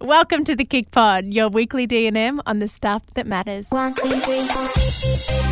Welcome to the KIC Pod, your weekly D&M on the stuff that matters. One, two, three, four. One, two, three, four.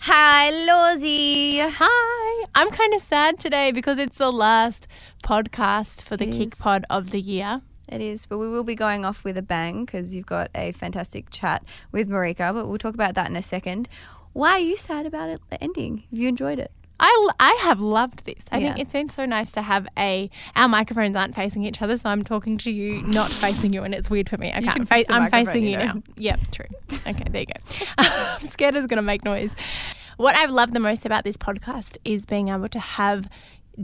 Hi, Lawsy. Hi, I'm kind of sad today because it's the last podcast for the It KIC. Pod of the year. It is, but we will be going off with a bang because you've got a fantastic chat with Marika, but we'll talk about that in a second. Why are you sad about it ending? Have you enjoyed it? I, I have loved this. I think it's been so nice to have a. Our microphones aren't facing each other, so I'm talking to you, not facing you, and it's weird for me. I You can't can face. I'm facing you you know. now. Yep, true. Okay, there you go. I'm scared it's going to make noise. What I've loved the most about this podcast is being able to have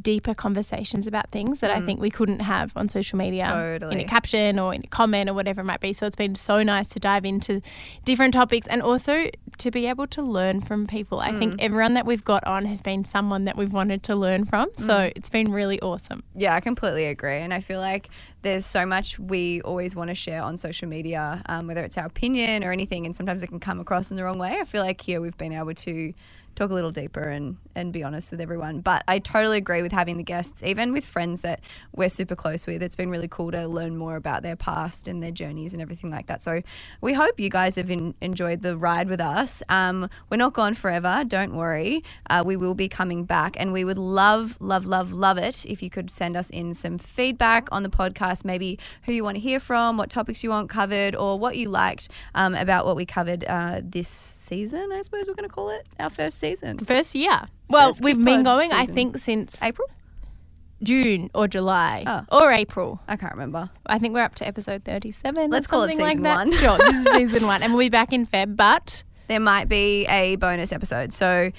deeper conversations about things that I think we couldn't have on social media in Mm. A caption or in a comment or whatever it might be. So it's been so nice to dive into different topics and also to be able to learn from people. I think Mm. everyone that we've got on has been someone that we've wanted to learn from. So Mm. it's been really awesome. Yeah, I completely agree. And I feel like there's so much we always want to share on social media, um, whether it's our opinion or anything, and sometimes it can come across in the wrong way. I feel like here we've been able to talk a little deeper and, and be honest with everyone. But I totally agree with having the guests, even with friends that we're super close with. It's been really cool to learn more about their past and their journeys and everything like that. So we hope you guys have en- enjoyed the ride with us. Um, we're not gone forever, don't worry. Uh, we will be coming back, and we would love, love, love, love it if you could send us in some feedback on the podcast, maybe who you want to hear from, what topics you want covered, or what you liked um, about what we covered uh, this season, I suppose we're going to call it our first season. First year. Well, First we've been going, I season. think, since April? June or July Oh. or April. I can't remember. I think we're up to episode 37. Let's call it like season that. one. Sure, this is season one. And we'll be back in Feb, but There might be a bonus episode. So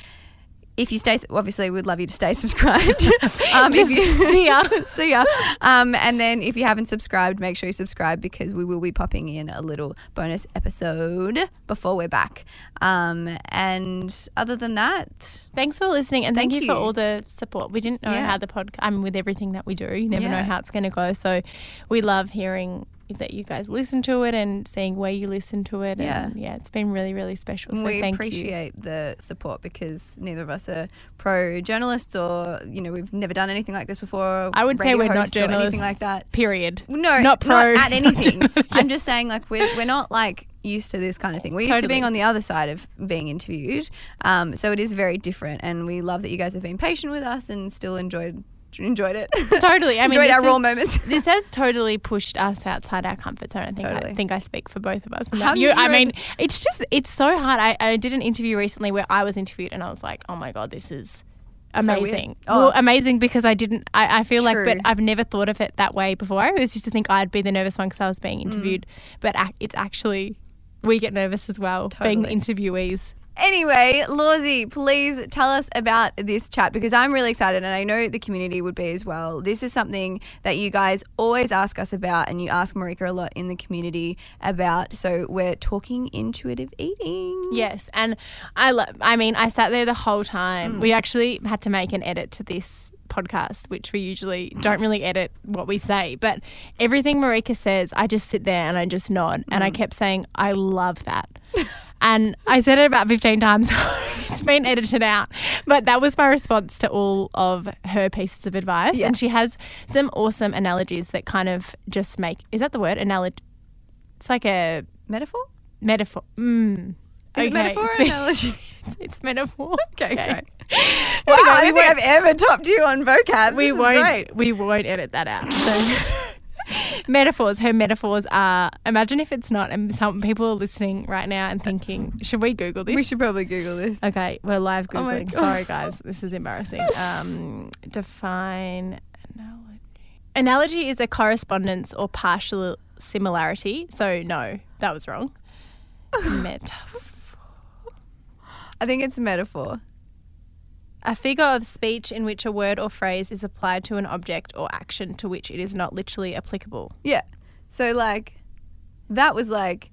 if you stay, obviously, we'd love you to stay subscribed. um, Just see ya. see ya. Um, and then if you haven't subscribed, make sure you subscribe because we will be popping in a little bonus episode before we're back. Um, and other than that, thanks for listening and thank, Thank you, for all the support. We didn't know Yeah. how the podcast, I mean, with everything that we do, you never know how it's going to go. So we love hearing that you guys listen to it and seeing where you listen to it. Yeah. And yeah, it's been really, really special. So we thank you. appreciate the support because neither of us are pro journalists or, you know, we've never done anything like this before. I would say we're not journalists. anything like that. Period. No, Not pro. at anything. Yeah. I'm just saying, like we're we're not like used to this kind of thing. We're used to being on the other side of being interviewed, um, so it is very different. And we love that you guys have been patient with us and still enjoyed enjoyed it. Totally. I mean, enjoyed this our raw moments. this has totally pushed us outside our comfort zone. I think I think I speak for both of us. You, I mean, it's just it's so hard. I, I did an interview recently where I was interviewed, and I was like, oh my god, this is So amazing. Oh. Well, amazing because I didn't. I, I feel like, but I've never thought of it that way before. I always used to think I'd be the nervous one because I was being Mm. interviewed, but ac- it's actually we get nervous as well being the interviewees. Anyway, Lawsy, please tell us about this chat because I'm really excited and I know the community would be as well. This is something that you guys always ask us about and you ask Marika a lot in the community about. So we're talking intuitive eating. Yes, and I love. I mean, I sat there the whole time. Mm. We actually had to make an edit to this podcast, which we usually don't really edit what we say. But everything Marika says, I just sit there and I just nod, and I kept saying, "I love that." And I said it about 15 times. it's been edited out. But that was my response to all of her pieces of advice. Yeah. And she has some awesome analogies that kind of just make is that the word? Analogy. It's like a Metaphor? metaphor. Mm. Is it metaphor or analogy? it's, it's metaphor. Okay, great. Wow, Wow, I we don't think I've ever topped you on vocab. we This won't. We won't edit that out. So metaphors. Her metaphors are. Imagine if it's not, and some people are listening right now and thinking, "Should we Google this?" We should probably Google this. Okay, we're live Oh googling. God. Sorry, guys, this is embarrassing. Um, define analogy. Analogy is a correspondence or partial similarity. So no, that was wrong. Metaphor. I think it's a metaphor. A figure of speech in which a word or phrase is applied to an object or action to which it is not literally applicable. Yeah. So like that was like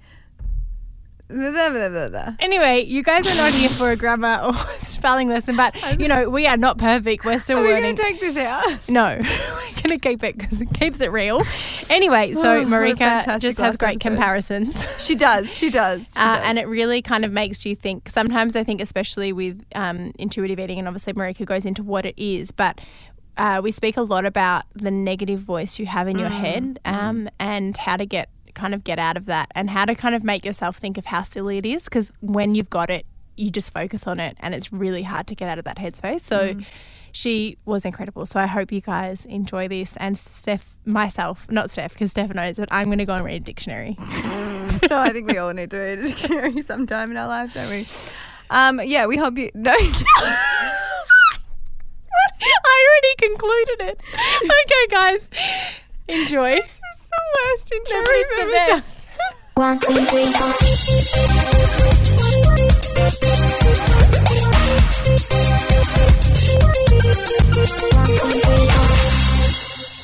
Anyway, you guys are not here for a grammar or spelling lesson, but you know we are not perfect. We're still Are we going to take this out? no, we're gonna keep it because it keeps it real. Anyway, so Oh, Marika just has great episode. comparisons. She does. She does. She Uh, does. and it really kind of makes you think. Sometimes I think, especially with um, intuitive eating, and obviously Marika goes into what it is, but uh, we speak a lot about the negative voice you have in your head um, and how to get kind of get out of that and how to kind of make yourself think of how silly it is because when you've got it, you just focus on it and it's really hard to get out of that headspace. So. She was incredible. So I hope you guys enjoy this. And Steph, myself, not Steph, because Steph knows that I'm going to go and read a dictionary. no, I think we all need to read a dictionary sometime in our life, don't we? Um, yeah, we hope you. No. I already concluded it. Okay, guys, enjoy. This is the worst intro No, but it's the best. One, two, three, four. One, two, three, four.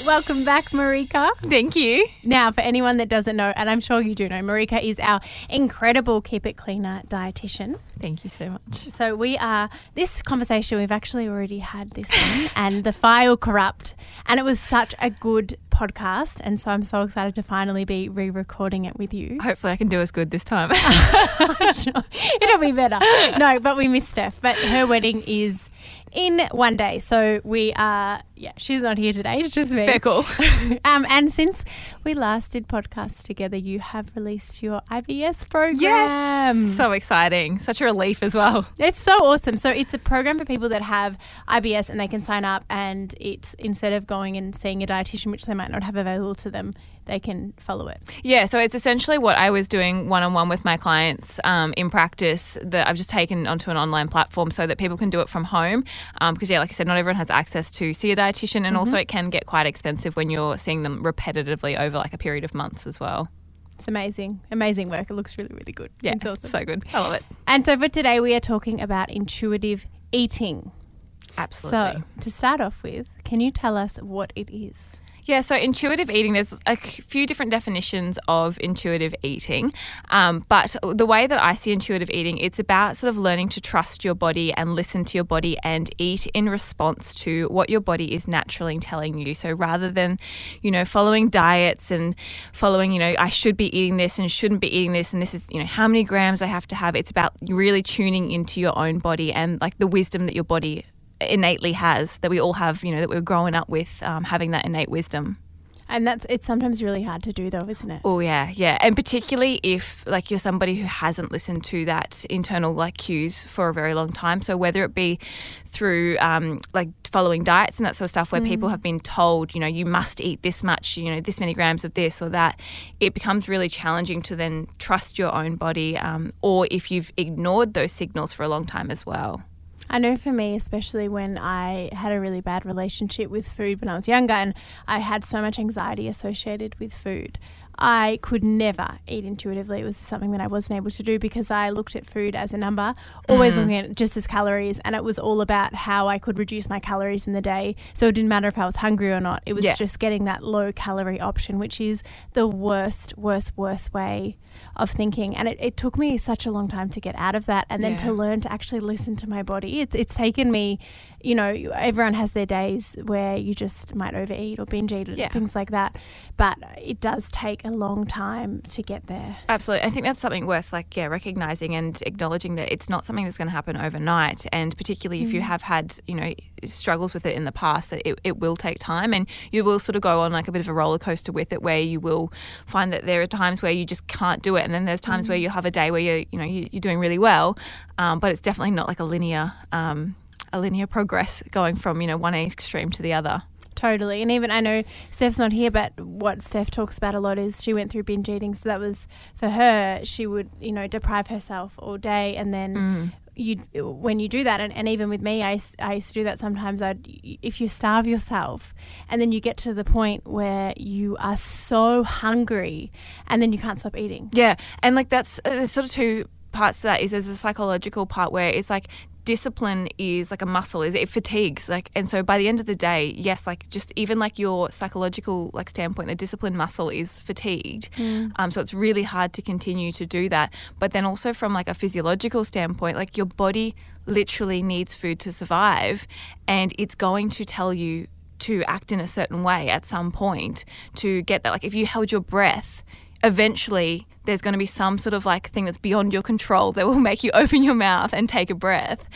Welcome back, Marika. Thank you. Now, for anyone that doesn't know, and I'm sure you do know, Marika is our incredible Keep It Cleaner dietitian. Thank you so much. So we are this conversation we've actually already had this one, and the file corrupt, and it was such a good podcast, and so I'm so excited to finally be re-recording it with you. Hopefully, I can do as good this time. Sure. It'll be better. No, but we miss Steph. But her wedding is in one day. So we are, yeah, she's not here today. It's just me. Very cool. um, and since we last did podcasts together, you have released your IBS program. Yes. So exciting. Such a relief as well. It's so awesome. So it's a program for people that have IBS and they can sign up and it's instead of going and seeing a dietitian, which they might not have available to them, they can follow it. Yeah, so it's essentially what I was doing one on one with my clients um, in practice that I've just taken onto an online platform so that people can do it from home. Because, yeah, like I said, not everyone has access to see a dietitian, and also it can get quite expensive when you're seeing them repetitively over like a period of months as well. It's amazing. Amazing work. It looks really, really good. Yeah, It's awesome. so good. I love it. And so for today, we are talking about intuitive eating. Absolutely. So to start off with, can you tell us what it is? Yeah, so intuitive eating, there's a few different definitions of intuitive eating. Um, but the way that I see intuitive eating, it's about sort of learning to trust your body and listen to your body and eat in response to what your body is naturally telling you. So rather than, you know, following diets and following, you know, I should be eating this and shouldn't be eating this and this is, you know, how many grams I have to have, it's about really tuning into your own body and like the wisdom that your body innately has that we all have you know that we're growing up with um, having that innate wisdom. And that's it's sometimes really hard to do though, isn't it? oh yeah yeah. And particularly if like you're somebody who hasn't listened to that internal like cues for a very long time. So whether it be through um, like following diets and that sort of stuff where people have been told you know you must eat this much you know this many grams of this or that it becomes really challenging to then trust your own body um, or if you've ignored those signals for a long time as well I know for me, especially when I had a really bad relationship with food when I was younger and I had so much anxiety associated with food. I could never eat intuitively. It was something that I wasn't able to do because I looked at food as a number, always mm. looking at it just as calories. And it was all about how I could reduce my calories in the day. So it didn't matter if I was hungry or not. It was Yeah. just getting that low calorie option, which is the worst, worst, worst way of thinking. And it, it took me such a long time to get out of that and then Yeah. to learn to actually listen to my body. It's, it's taken me, you know, everyone has their days where you just might overeat or binge eat Yeah. things like that. But it does take a long time to get there. Absolutely. I think that's something worth like yeah, recognizing and acknowledging that it's not something that's going to happen overnight and particularly if you have had, you know, struggles with it in the past that it, it will take time and you will sort of go on like a bit of a roller coaster with it where you will find that there are times where you just can't do it and then there's times where you have a day where you're, you know, you, you're doing really well. Um, but it's definitely not like a linear um, a linear progress going from, you know, one extreme to the other. Totally. And even I know Steph's not here, but what Steph talks about a lot is she went through binge eating. So that was for her, she would, you know, deprive herself all day. And then you, when you do that, and, and even with me, I, I used to do that sometimes. I'd, if you starve yourself and then you get to the point where you are so hungry and then you can't stop eating. Yeah, and like that's uh, there's sort of two parts to that. Is there's a psychological part where it's like discipline is like a muscle is it fatigues like and so by the end of the day yes like just even like your psychological like standpoint the discipline muscle is fatigued. Um, so it's really hard to continue to do that. But then also from like a physiological standpoint like your body literally needs food to survive and it's going to tell you to act in a certain way at some point to get that. Like if you held your breath eventually there's going to be some sort of like thing that's beyond your control that will make you open your mouth and take a breath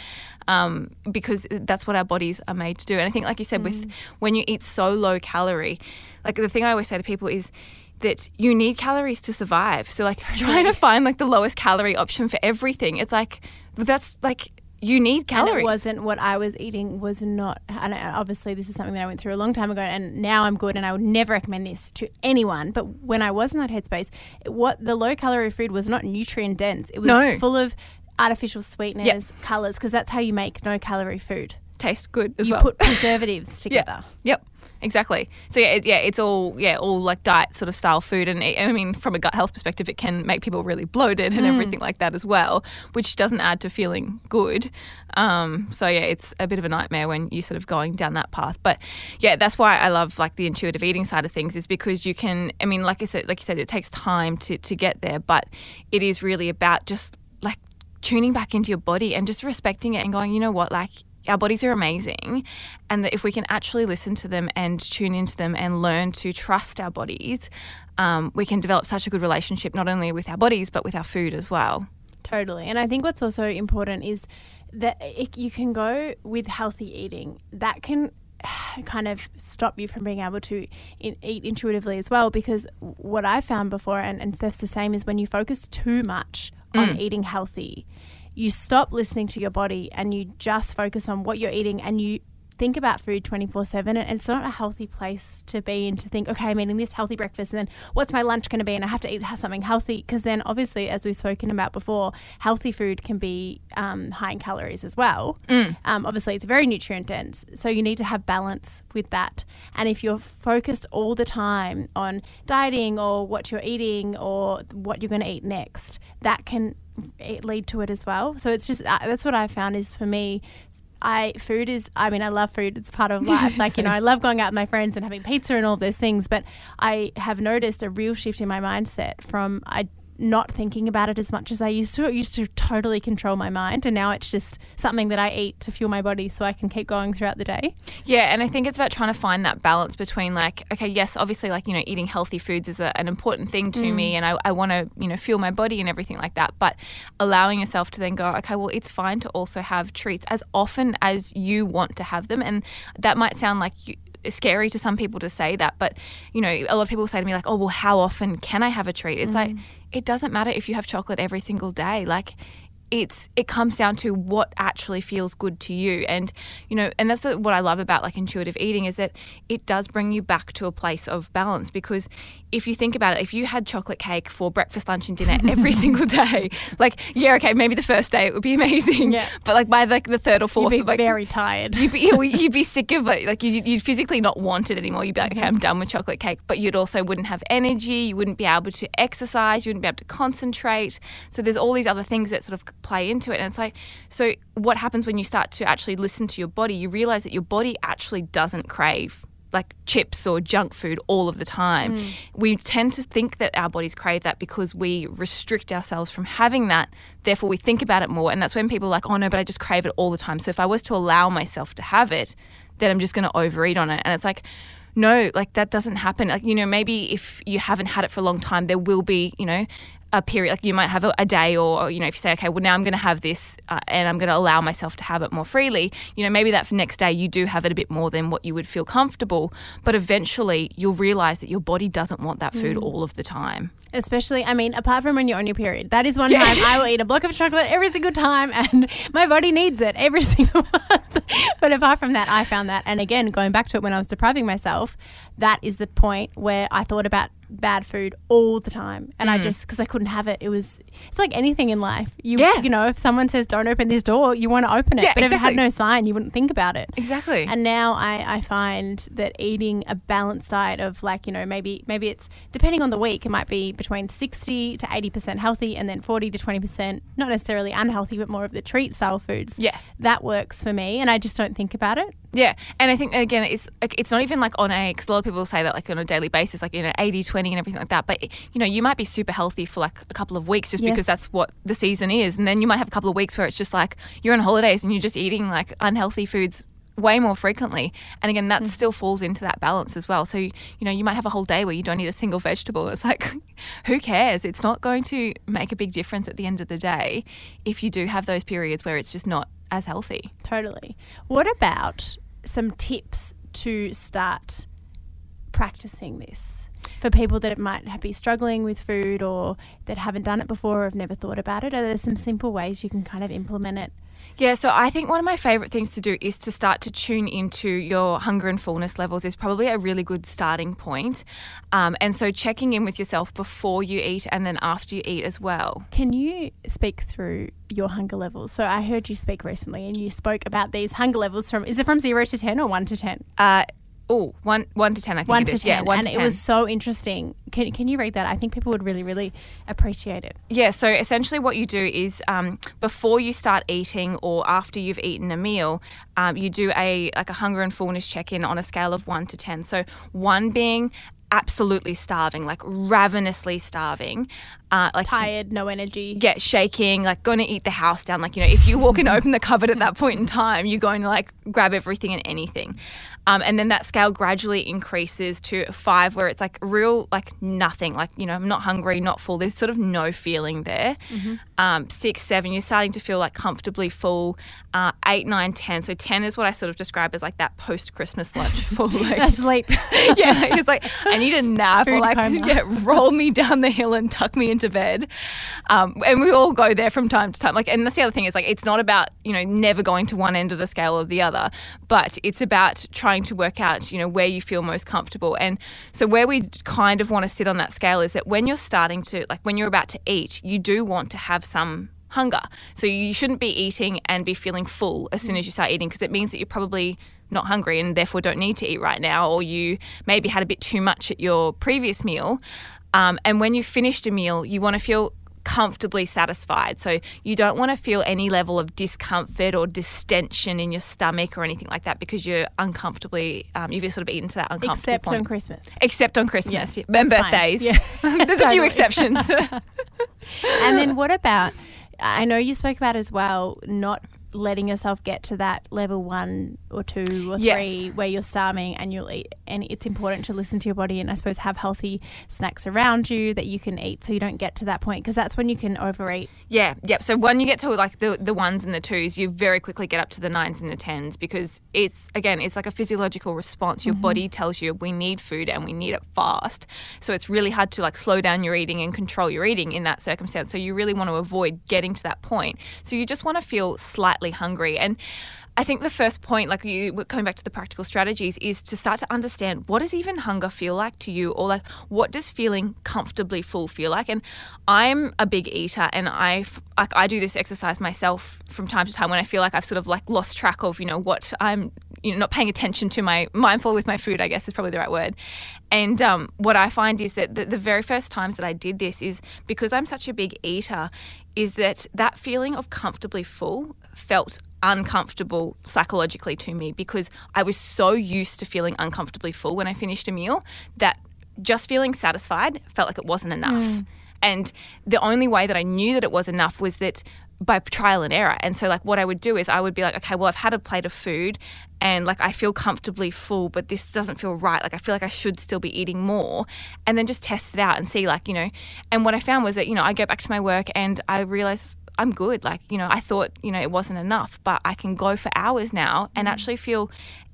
um, because that's what our bodies are made to do. And i think like you said with when you eat so low calorie like the thing i always say to people is that you need calories to survive. So like trying to find like the lowest calorie option for everything it's like that's like you need calories And it wasn't what I was eating was not and obviously this is something that I went through a long time ago and now I'm good and I would never recommend this to anyone. But when I was in that headspace what the low calorie food was not nutrient dense. It was No. full of artificial sweeteners colors because that's how you make no calorie food. Tastes good as you well. put preservatives together. Yep. Exactly. So yeah, it, yeah, it's all yeah, all like diet sort of style food, and it, I mean, from a gut health perspective, it can make people really bloated and everything like that as well, which doesn't add to feeling good. Um, so yeah, it's a bit of a nightmare when you're sort of going down that path. But yeah, that's why I love like the intuitive eating side of things, is because you can. I mean, like I said, like you said, it takes time to to get there, but it is really about just like tuning back into your body and just respecting it and going, you know what, like our bodies are amazing and that if we can actually listen to them and tune into them and learn to trust our bodies um, we can develop such a good relationship not only with our bodies but with our food as well Totally. And I think what's also important is that it, you can go with healthy eating. That can kind of stop you from being able to in, eat intuitively as well. Because what I found before, and, and Steph's the same, is when you focus too much on eating healthy, you stop listening to your body and you just focus on what you're eating and you think about food 24 7 and it's not a healthy place to be in to think okay i'm eating this healthy breakfast and then what's my lunch going to be? And i have to eat something healthy because then obviously as we've spoken about before healthy food can be um, high in calories as well. Um, obviously it's very nutrient dense so you need to have balance with that. And if you're focused all the time on dieting or what you're eating or what you're going to eat next that can lead to it as well. So it's just uh, that's what i found is for me I food is I mean I love food. It's part of life. Like you know I love going out with my friends and having pizza and all those things but I have noticed a real shift in my mindset from I not thinking about it as much as I used to. It used to totally control my mind and now it's just something that I eat to fuel my body so I can keep going throughout the day. Yeah and i think it's about trying to find that balance between like okay yes obviously like you know eating healthy foods is a, an important thing to me mm. and i, I want to you know fuel my body and everything like that but allowing yourself to then go okay well it's fine to also have treats as often as you want to have them and that might sound like you, scary to some people to say that but you know a lot of people say to me like oh well how often can i have a treat? It's like mm. It doesn't matter if you have chocolate every single day like it's it comes down to what actually feels good to you. And you know and that's what i love about like intuitive eating is that it does bring you back to a place of balance because if you think about it if you had chocolate cake for breakfast lunch and dinner every single day like yeah okay maybe the first day it would be amazing Yeah. but like by like the third or fourth, you'd be like very tired You'd be, you'd be sick of it. Like you'd, you'd physically not want it anymore. You'd be like, okay, I'm mm-hmm. done with chocolate cake. But you'd also wouldn't have energy. You wouldn't be able to exercise. You wouldn't be able to concentrate. So there's all these other things that sort of play into it. And it's like, so what happens when you start to actually listen to your body? You realize that your body actually doesn't crave like chips or junk food all of the time. Mm. We tend to think that our bodies crave that because we restrict ourselves from having that. Therefore, we think about it more. And that's when people are like, oh no, but I just crave it all the time. So if I was to allow myself to have it, then I'm just going to overeat on it. And it's like, no, like that doesn't happen. Like, you know, maybe if you haven't had it for a long time, there will be, you know, a period like you might have a, a day or, or, you know if you say okay well now i'm going to have this uh, and i'm going to allow myself to have it more freely you know maybe that for next day you do have it a bit more than what you would feel comfortable but eventually you'll realize that your body doesn't want that food all of the time Especially, I mean, apart from when you're on your period, that is one Yeah. time I will eat a block of chocolate every single time, and my body needs it every single month. but apart from that, I found that, and again, going back to it when I was depriving myself, that is the point where I thought about bad food all the time, and I mm. just because I couldn't have it. It was it's like anything in life. You Yeah. you know, if someone says don't open this door, you want to open it, Yeah, but if it had no sign, you wouldn't think about it. Exactly. And now I, I find that eating a balanced diet of like, you know, maybe maybe it's depending on the week, it might be between 60 to 80% healthy and then 40 to 20% not necessarily unhealthy, but more of the treat style foods. Yeah. That works for me and I just don't think about it. Yeah, and I think again, it's like, it's not even like on a because a lot of people say that like on a daily basis, like you know, 80, 20 and everything like that. But you know, you might be super healthy for like a couple of weeks just Yes. because that's what the season is, and then you might have a couple of weeks where it's just like you're on holidays and you're just eating like unhealthy foods way more frequently and again that mm. still falls into that balance as well so you know you might have a whole day where you don't eat a single vegetable it's like who cares it's not going to make a big difference at the end of the day if you do have those periods where it's just not as healthy Totally. What about some tips to start practicing this for people that might be struggling with food or that haven't done it before or have never thought about it? Are there some simple ways you can kind of implement it? Yeah, so I think one of my favorite things to do is to start to tune into your hunger and fullness levels is probably a really good starting point. Um, and so checking in with yourself before you eat and then after you eat as well. Can you speak through your hunger levels? So I heard you speak recently and you spoke about these hunger levels from is it from 0 to 10 or 1 to 10? Uh, oh, one, one to 10, I think 1 it to is. 10. Yeah, one and to it 10. was so interesting. Can, can you read that? I think people would really, really appreciate it. Yeah, so essentially what you do is um, before you start eating or after you've eaten a meal, um, you do a like a hunger and fullness check in on a scale of one to ten. So one being absolutely starving, like ravenously starving, uh, like Tired, no energy. yeah, shaking, like going to eat the house down. Like, you know, if you walk and open the cupboard at that point in time, you're going to like grab everything and anything. Um, and then that scale gradually increases to five, where it's like real, like nothing, like, you know, I'm not hungry, not full. There's sort of no feeling there. Um, six, seven, you're starting to feel like comfortably full. Uh, eight, nine, ten. So 10 is what I sort of describe as like that post Christmas lunch full. Like, Asleep. yeah, like, it's like I need a nap or like coma. yeah, roll me down the hill and tuck me into bed. Um, and we all go there from time to time. Like, and that's the other thing is like it's not about you know never going to one end of the scale or the other, but it's about trying to work out you know where you feel most comfortable. And so where we kind of want to sit on that scale is that when you're starting to like when you're about to eat, you do want to have some hunger. So you shouldn't be eating and be feeling full as soon as you start eating because it means that you're probably not hungry and therefore don't need to eat right now, or you maybe had a bit too much at your previous meal. Um, and when you've finished a meal, you want to feel comfortably satisfied. So you don't want to feel any level of discomfort or distension in your stomach or anything like that because you're uncomfortably, um, you've sort of eaten to that uncomfortable Except point. on Christmas. Except on Christmas Yeah, and that's birthdays. Yeah. There's a few exceptions. and then what about I know you spoke about as well not letting yourself get to that level one or two or Yes. three where you're starving and you'll eat and it's important to listen to your body and I suppose have healthy snacks around you that you can eat so you don't get to that point because that's when you can overeat. Yeah, yep. So when you get to like the the ones and the twos, you very quickly get up to the nines and the tens because it's again, it's like a physiological response. Your mm-hmm. body tells you we need food and we need it fast. So it's really hard to like slow down your eating and control your eating in that circumstance. So you really want to avoid getting to that point. So you just want to feel slightly hungry and I think the first point, like you coming back to the practical strategies, is to start to understand what does even hunger feel like to you, or like what does feeling comfortably full feel like. And I'm a big eater, and I like I do this exercise myself from time to time when I feel like I've sort of like lost track of you know what I'm you know not paying attention to my mindful with my food. I guess is probably the right word. And um, what I find is that the, the very first times that I did this is because I'm such a big eater, is that that feeling of comfortably full felt uncomfortable psychologically to me because I was so used to feeling uncomfortably full when I finished a meal that just feeling satisfied felt like it wasn't enough. Mm. And the only way that I knew that it was enough was that by trial and error. And so, like, what I would do is I would be like, okay, well, I've had a plate of food and like I feel comfortably full, but this doesn't feel right. Like, I feel like I should still be eating more. And then just test it out and see, like, you know. And what I found was that, you know, I go back to my work and I realized I'm good. Like, you know, I thought, you know, it wasn't enough, but I can go for hours now and actually feel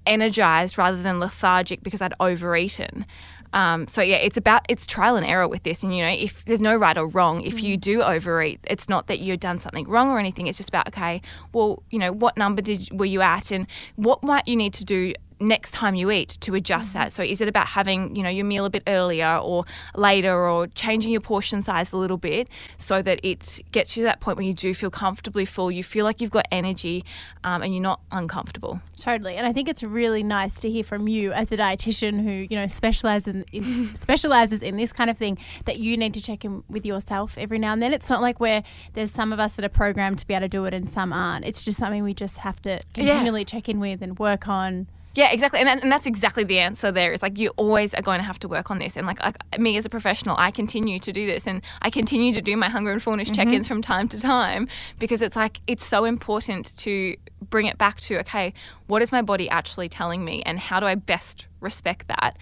energized rather than lethargic because I'd overeaten. Um, so yeah, it's about it's trial and error with this, and you know, if there's no right or wrong, if you do overeat, it's not that you've done something wrong or anything. It's just about okay, well, you know, what number did were you at, and what might you need to do next time you eat to adjust that. So is it about having, you know, your meal a bit earlier or later or changing your portion size a little bit so that it gets you to that point where you do feel comfortably full, you feel like you've got energy um, and you're not uncomfortable. Totally, and I think it's really nice to hear from you as a dietitian who you know specializes in is, specializes in this kind of thing. That you need to check in with yourself every now and then. It's not like where there's some of us that are programmed to be able to do it and some aren't. It's just something we just have to continually check in with and work on. Yeah, exactly, and, that, and that's exactly the answer. There is like you always are going to have to work on this, and like, like me as a professional, I continue to do this, and I continue to do my hunger and fullness check-ins from time to time because it's like it's so important to bring it back to okay, what is my body actually telling me, and how do I best respect that?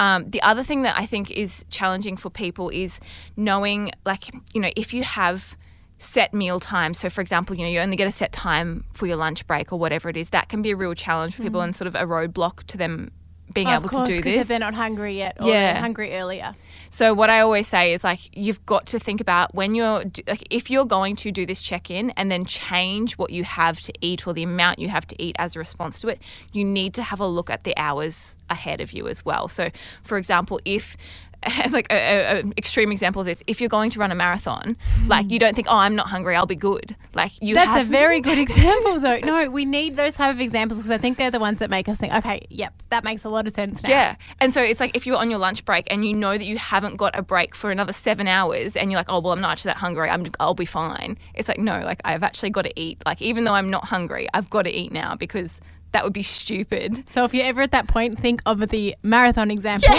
Um, the other thing that I think is challenging for people is knowing, like, you know, if you have set meal times. So, for example, you know, you only get a set time for your lunch break or whatever it is. That can be a real challenge for people mm. and sort of a roadblock to them being of able course, to do this. they're not hungry yet, or Yeah. they're hungry earlier. So what I always say is like you've got to think about when you're like if you're going to do this check-in and then change what you have to eat or the amount you have to eat as a response to it, you need to have a look at the hours ahead of you as well. So for example, if like a, a, a extreme example of this, if you're going to run a marathon, hmm. like you don't think, oh, I'm not hungry, I'll be good. Like you That's have a very good example, though. No, we need those type of examples because I think they're the ones that make us think, okay, yep, that makes a lot of sense now. Yeah. And so it's like if you're on your lunch break and you know that you haven't got a break for another seven hours and you're like, oh, well, I'm not actually that hungry. I'm, I'll be fine. It's like, no, like I've actually got to eat. Like, even though I'm not hungry, I've got to eat now because that would be stupid. So if you're ever at that point, think of the marathon example.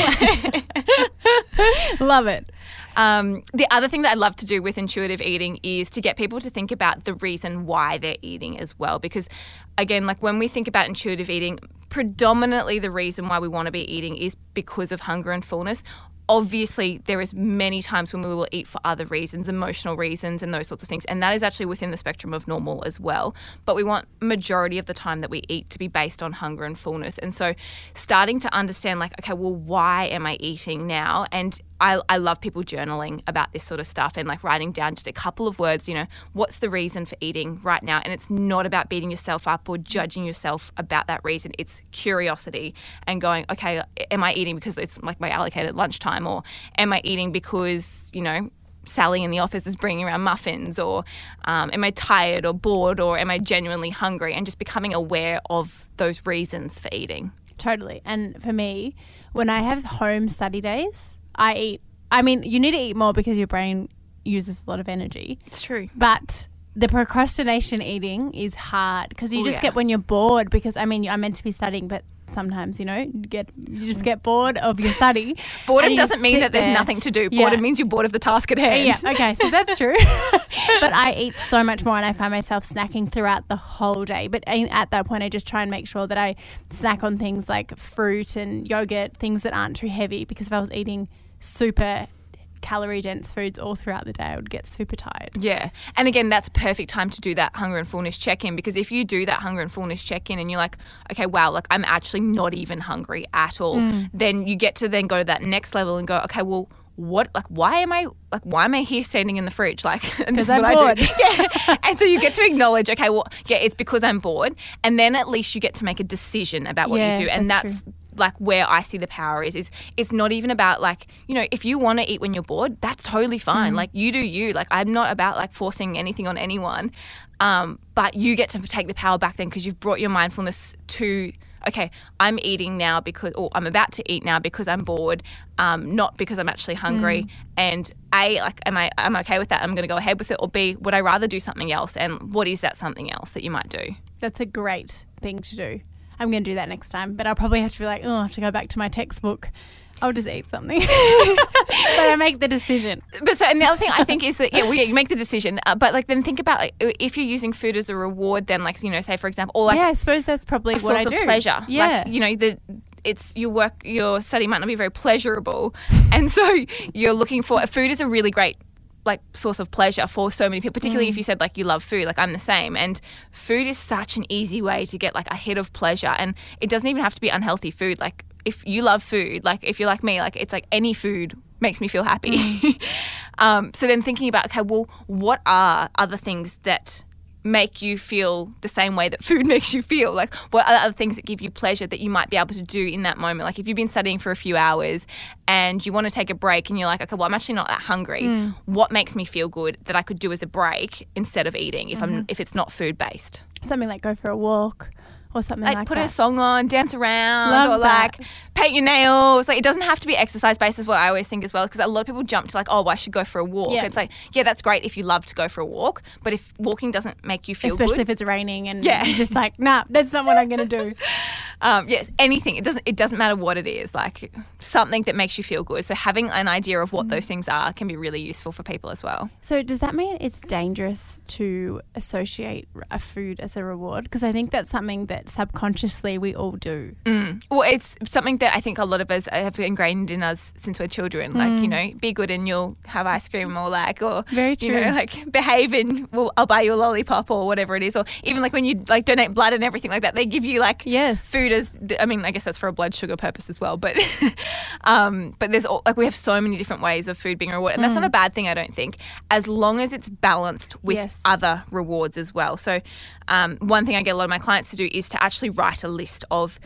Love it. Um, the other thing that I love to do with intuitive eating is to get people to think about the reason why they're eating as well. Because, again, like when we think about intuitive eating, predominantly the reason why we want to be eating is because of hunger and fullness. Obviously, there is many times when we will eat for other reasons, emotional reasons, and those sorts of things, and that is actually within the spectrum of normal as well. But we want majority of the time that we eat to be based on hunger and fullness, and so starting to understand, like, okay, well, why am I eating now? And I, I love people journaling about this sort of stuff and like writing down just a couple of words, you know, what's the reason for eating right now? And it's not about beating yourself up or judging yourself about that reason. It's curiosity and going, okay, am I eating because it's like my allocated lunchtime or am I eating because, you know, Sally in the office is bringing around muffins, or um, am I tired or bored, or am I genuinely hungry? And just becoming aware of those reasons for eating. Totally. And for me, when I have home study days, I eat. I mean, you need to eat more because your brain uses a lot of energy. It's true. But the procrastination eating is hard because you Oh, just yeah. get when you're bored. Because I mean, I'm meant to be studying, but sometimes you know you get you just get bored of your study. Boredom you doesn't mean that there's there. nothing to do. Yeah. Boredom means you're bored of the task at hand. Yeah, okay, so that's true. but I eat so much more and I find myself snacking throughout the whole day. But at that point, I just try and make sure that I snack on things like fruit and yogurt, things that aren't too heavy. Because if I was eating super calorie dense foods all throughout the day, I would get super tired. Yeah. And again, that's perfect time to do that hunger and fullness check in because if you do that hunger and fullness check in and you're like, okay, wow, like I'm actually not even hungry at all, Mm. then you get to then go to that next level and go, okay, well, what like why am I like why am I here standing in the fridge like and this is I'm what bored. I do yeah and so you get to acknowledge okay well yeah it's because I'm bored and then at least you get to make a decision about what Yeah, you do and that's that's like where I see the power is is it's not even about like you know if you want to eat when you're bored that's totally fine. Like you do you. Like I'm not about like forcing anything on anyone. Um, but you get to take the power back then because you've brought your mindfulness to okay I'm eating now because or I'm about to eat now because I'm bored um, not because I'm actually hungry. And a like am I I'm okay with that? I'm going to go ahead with it. Or b would I rather do something else? And what is that something else that you might do? That's a great thing to do. I'm going to do that next time, but I'll probably have to be like, oh, I have to go back to my textbook. I'll just eat something. but I make the decision. but so and the other thing I think is that yeah, well, yeah you make the decision, uh, but like then think about like if you're using food as a reward, then like you know say for example, or like yeah, I suppose that's probably a what I source do. of pleasure, Yeah. like you know the it's your work your study might not be very pleasurable, and so you're looking for food is a really great like source of pleasure for so many people particularly Mm. if you said like you love food like i'm the same and food is such an easy way to get like a hit of pleasure and it doesn't even have to be unhealthy food like if you love food like if you're like me like it's like any food makes me feel happy Mm. um, so then thinking about okay well what are other things that make you feel the same way that food makes you feel? Like, what are other things that give you pleasure that you might be able to do in that moment? Like, if you've been studying for a few hours and you want to take a break and you're like, okay, well, I'm actually not that hungry. Mm. What makes me feel good that I could do as a break instead of eating if Mm-hmm. I'm if it's not food based? Something like go for a walk or something like, Like, put that. a song on, dance around, Love or that. like paint your nails. Like, it doesn't have to be exercise based, is what I always think as well. Because a lot of people jump to like, oh, well, I should go for a walk. Yeah. It's like, yeah, that's great if you love to go for a walk, but if walking doesn't make you feel Especially good, if it's raining and Yeah. you're just like, nah, that's not what I'm going to do. um, yes, anything. It doesn't. It doesn't matter what it is. Like something that makes you feel good. So having an idea of what those things are can be really useful for people as well. So does that mean it's dangerous to associate a food as a reward? Because I think that's something that subconsciously we all do. Mm. Well, it's something that I think a lot of us have ingrained in us since we're children. Like you know, be good and you'll have ice cream, or like, or Very you know, true. like behave and well, I'll buy you a lollipop or whatever it is. Or even like when you like donate blood and everything like that, they give you like Yes. food as I mean, I guess that's for a blood sugar purpose as well. But um, but there's all, like we have so many different ways of food being rewarded, and that's not a bad thing. I don't think, as long as it's balanced with Yes. other rewards as well. So um, one thing I get a lot of my clients to do is to actually write a list of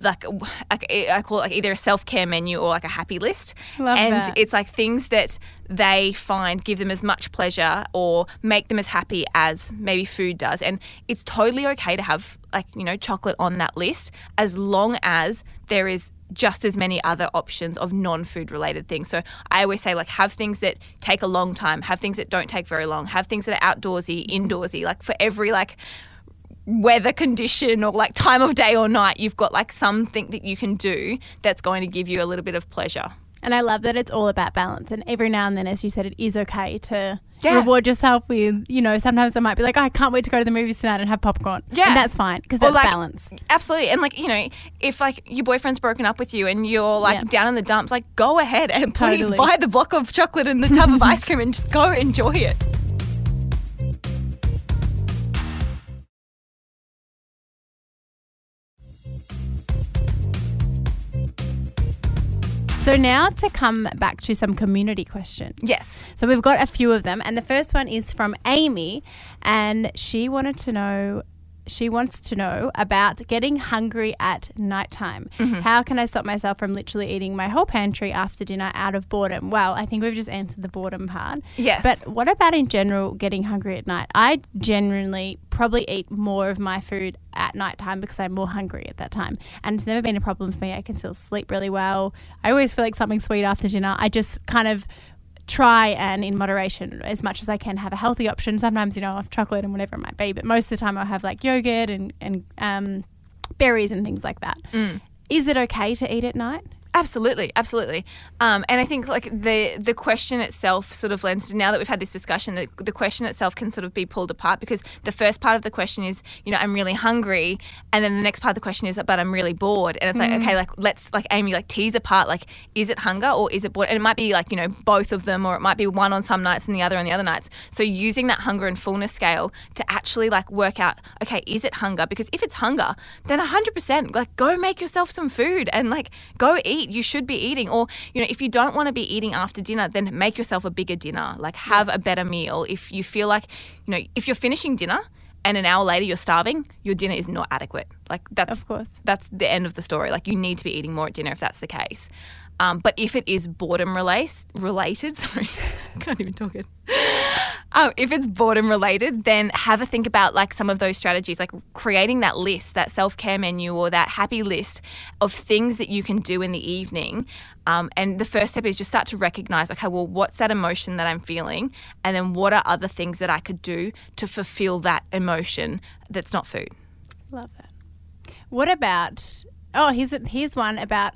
like, I call it like either a self care menu or like a happy list, Love and that. it's like things that they find give them as much pleasure or make them as happy as maybe food does. And it's totally okay to have like, you know, chocolate on that list as long as there is just as many other options of non-food related things. So I always say like have things that take a long time, have things that don't take very long, have things that are outdoorsy, indoorsy, like for every like weather condition or like time of day or night, you've got like something that you can do that's going to give you a little bit of pleasure. And I love that it's all about balance. And every now and then, as you said, it is okay to Yeah. reward yourself with, you know, sometimes I might be like, oh, I can't wait to go to the movies tonight and have popcorn. Yeah. And that's fine because that's like, balance. Absolutely. And like, you know, if like your boyfriend's broken up with you and you're like Yeah. down in the dumps, like go ahead and please Totally. buy the block of chocolate and the tub of ice cream and just go enjoy it. So now to come back to some community questions. Yes. So we've got a few of them, and the first one is from Amy, and she wanted to know. She wants to know about getting hungry at nighttime. Mm-hmm. How can I stop myself from literally eating my whole pantry after dinner out of boredom? Well, I think we've just answered the boredom part. Yes. But what about in general getting hungry at night? I generally probably eat more of my food at nighttime because I'm more hungry at that time. And it's never been a problem for me. I can still sleep really well. I always feel like something sweet after dinner. I just kind of try and in moderation as much as I can have a healthy option. Sometimes, you know, I'll have chocolate and whatever it might be, but most of the time I'll have like yogurt and, and um, berries and things like that. Is it okay to eat at night? Absolutely, absolutely. Um, and I think like the the question itself sort of lends to now that we've had this discussion, the, the question itself can sort of be pulled apart because the first part of the question is, you know, I'm really hungry, and then the next part of the question is, but I'm really bored, and it's like, okay, like let's like Amy like tease apart, like is it hunger or is it bored? And it might be like you know both of them, or it might be one on some nights and the other on the other nights. So using that hunger and fullness scale to actually like work out, okay, is it hunger? Because if it's hunger, then 100% like go make yourself some food and like go eat. You should be eating. Or, you know, if you don't want to be eating after dinner, then make yourself a bigger dinner. Like have a better meal. If you feel like, you know, if you're finishing dinner and an hour later you're starving, your dinner is not adequate. Like that's Of course. that's the end of the story. Like you need to be eating more at dinner if that's the case. Um, but if it is boredom related, related, sorry, I can't even talk it. Um, if it's boredom related, then have a think about like some of those strategies, like creating that list, that self care menu, or that happy list of things that you can do in the evening. Um, and the first step is just start to recognize, okay, well, what's that emotion that I'm feeling, and then what are other things that I could do to fulfill that emotion that's not food. Love that. What about? Oh, here's a, here's one about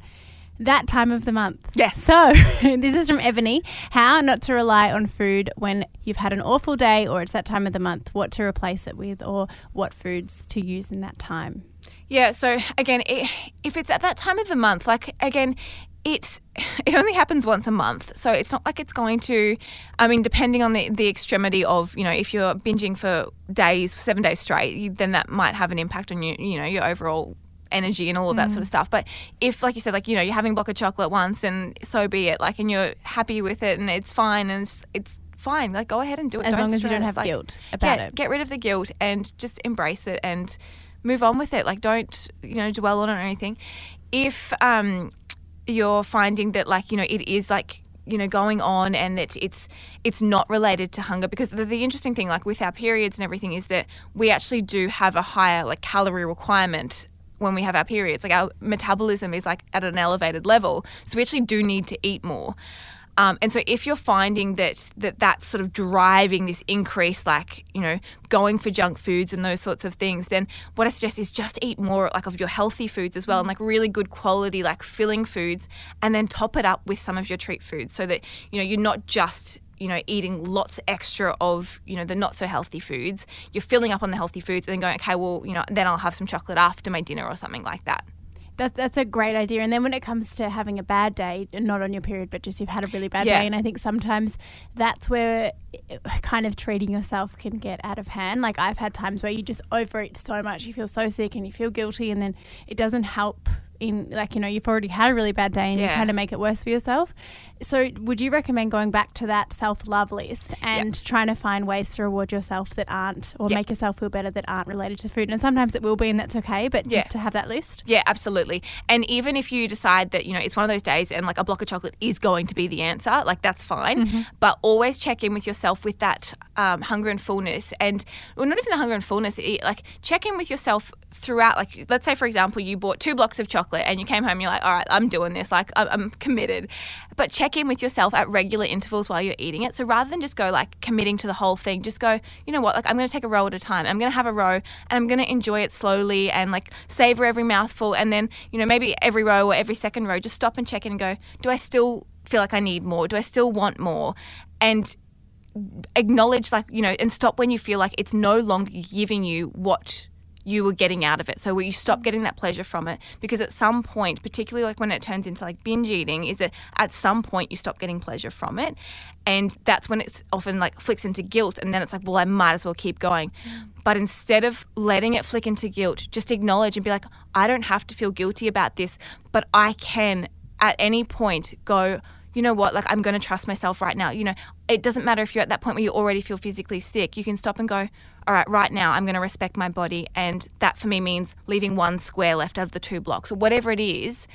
that time of the month. Yes. So this is from Ebony. How not to rely on food when you've had an awful day, or it's that time of the month. What to replace it with, or what foods to use in that time. Yeah. So again, it, if it's at that time of the month, like again, it's it only happens once a month, so it's not like it's going to. I mean, depending on the the extremity of you know, if you're binging for days, seven days straight, you- then that might have an impact on you. You know, your overall energy and all of that sort of mm. stuff. But if, like you said, like you know, you're having a block of chocolate once, and so be it. Like, and you're happy with it, and it's fine, and it's, it's fine. Like go ahead and do it. As Don't long as you don't have Like, guilt about yeah, it. Get rid of the guilt and just embrace it and move on with it. Like don't you know dwell on it or anything. If um you're finding that like you know it is like you know going on and that it's it's not related to hunger because the, the interesting thing like with our periods and everything is that we actually do have a higher like calorie requirement when we have our periods like our metabolism is like at an elevated level so we actually do need to eat more um, and so if you're finding that, that that's sort of driving this increase, like, you know, going for junk foods and those sorts of things, then what I suggest is just eat more like of your healthy foods as well and like really good quality, like filling foods, and then top it up with some of your treat foods so that, you know, you're not just you know, eating lots extra of, you know, the not so healthy foods. You're filling up on the healthy foods and then going, okay, well, you know, then I'll have some chocolate after my dinner or something like that. That's that's a great idea. And then when it comes to having a bad day, not on your period, but just you've had a really bad Yeah. day, and I think sometimes that's where uh, kind of treating yourself can get out of hand. Like I've had times where you just overeat so much, you feel so sick, and you feel guilty, and then it doesn't help. In like you know you've already had a really bad day and you Yeah. kind of make it worse for yourself. So would you recommend going back to that self love list and trying to find ways to reward yourself that aren't or Yeah. make yourself feel better that aren't related to food? And sometimes it will be, and that's okay. But Yeah. just to have that list. Yeah, absolutely. And even if you decide that, you know, it's one of those days and like a block of chocolate is going to be the answer, like that's fine. But always check in with yourself with that um, hunger and fullness. And, well, not even the hunger and fullness, like check in with yourself throughout. Like, let's say, for example, you bought two blocks of chocolate and you came home, you're like, all right, I'm doing this, like, I'm, I'm committed. But check in with yourself at regular intervals while you're eating it. So rather than just go like committing to the whole thing, just go, you know what, like I'm going to take a row at a time. I'm going to have a row and I'm going to enjoy it slowly and like savor every mouthful. And then, you know, maybe every row or every second row, just stop and check in and go, do I still feel like I need more? Do I still want more? And acknowledge like you know and stop when you feel like it's no longer giving you what you were getting out of it. So you stop getting that pleasure from it? Because at some point particularly like when it turns into like binge eating is that at some point you stop getting pleasure from it. And that's when it's often like flicks into guilt and then it's like well i might as well keep going. But instead of letting it flick into guilt just acknowledge and be like i don't have to feel guilty about this but i can at any point go you know what, like I'm going to trust myself right now. You know, it doesn't matter if you're at that point where you already feel physically sick. You can stop and go, all right, right now I'm going to respect my body. And that for me means leaving one square left out of the two blocks or whatever it is.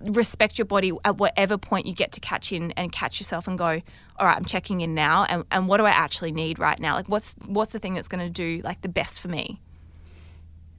Respect your body at whatever point you get to catch in and catch yourself and go, all right, I'm checking in now. And, and what do I actually need right now? Like, what's, what's the thing that's going to do like the best for me?